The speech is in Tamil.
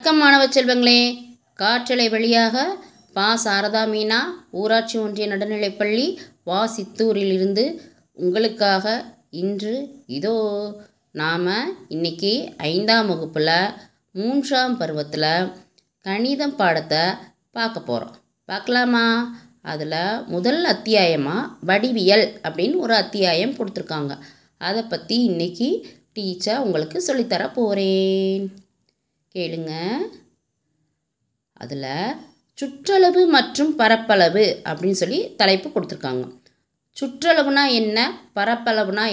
வணக்கம் மாணவ செல்வங்களே. காற்றலை வழியாக பா. சாரதா மீனா ஊராட்சி ஒன்றிய நடுநிலைப்பள்ளி வா சித்தூரிலிருந்து உங்களுக்காக இன்று இதோ நாம் இன்னைக்கு ஐந்தாம் வகுப்பில் மூன்றாம் பருவத்தில் கணிதம் பாடத்தை பார்க்க போகிறோம் பார்க்கலாமா? அதில் முதல் அத்தியாயமாக வடிவியல் அப்படின்னு ஒரு அத்தியாயம் கொடுத்துருக்காங்க. அதை பற்றி இன்னைக்கு டீச்சர் உங்களுக்கு சொல்லித்தர போகிறேன் கேளுங்க. அதில் சுற்றளவு மற்றும் பரப்பளவு அப்படின்னு சொல்லி தலைப்பு கொடுத்துருக்காங்க. சுற்றளவுனா என்ன? பரப்பளவுனா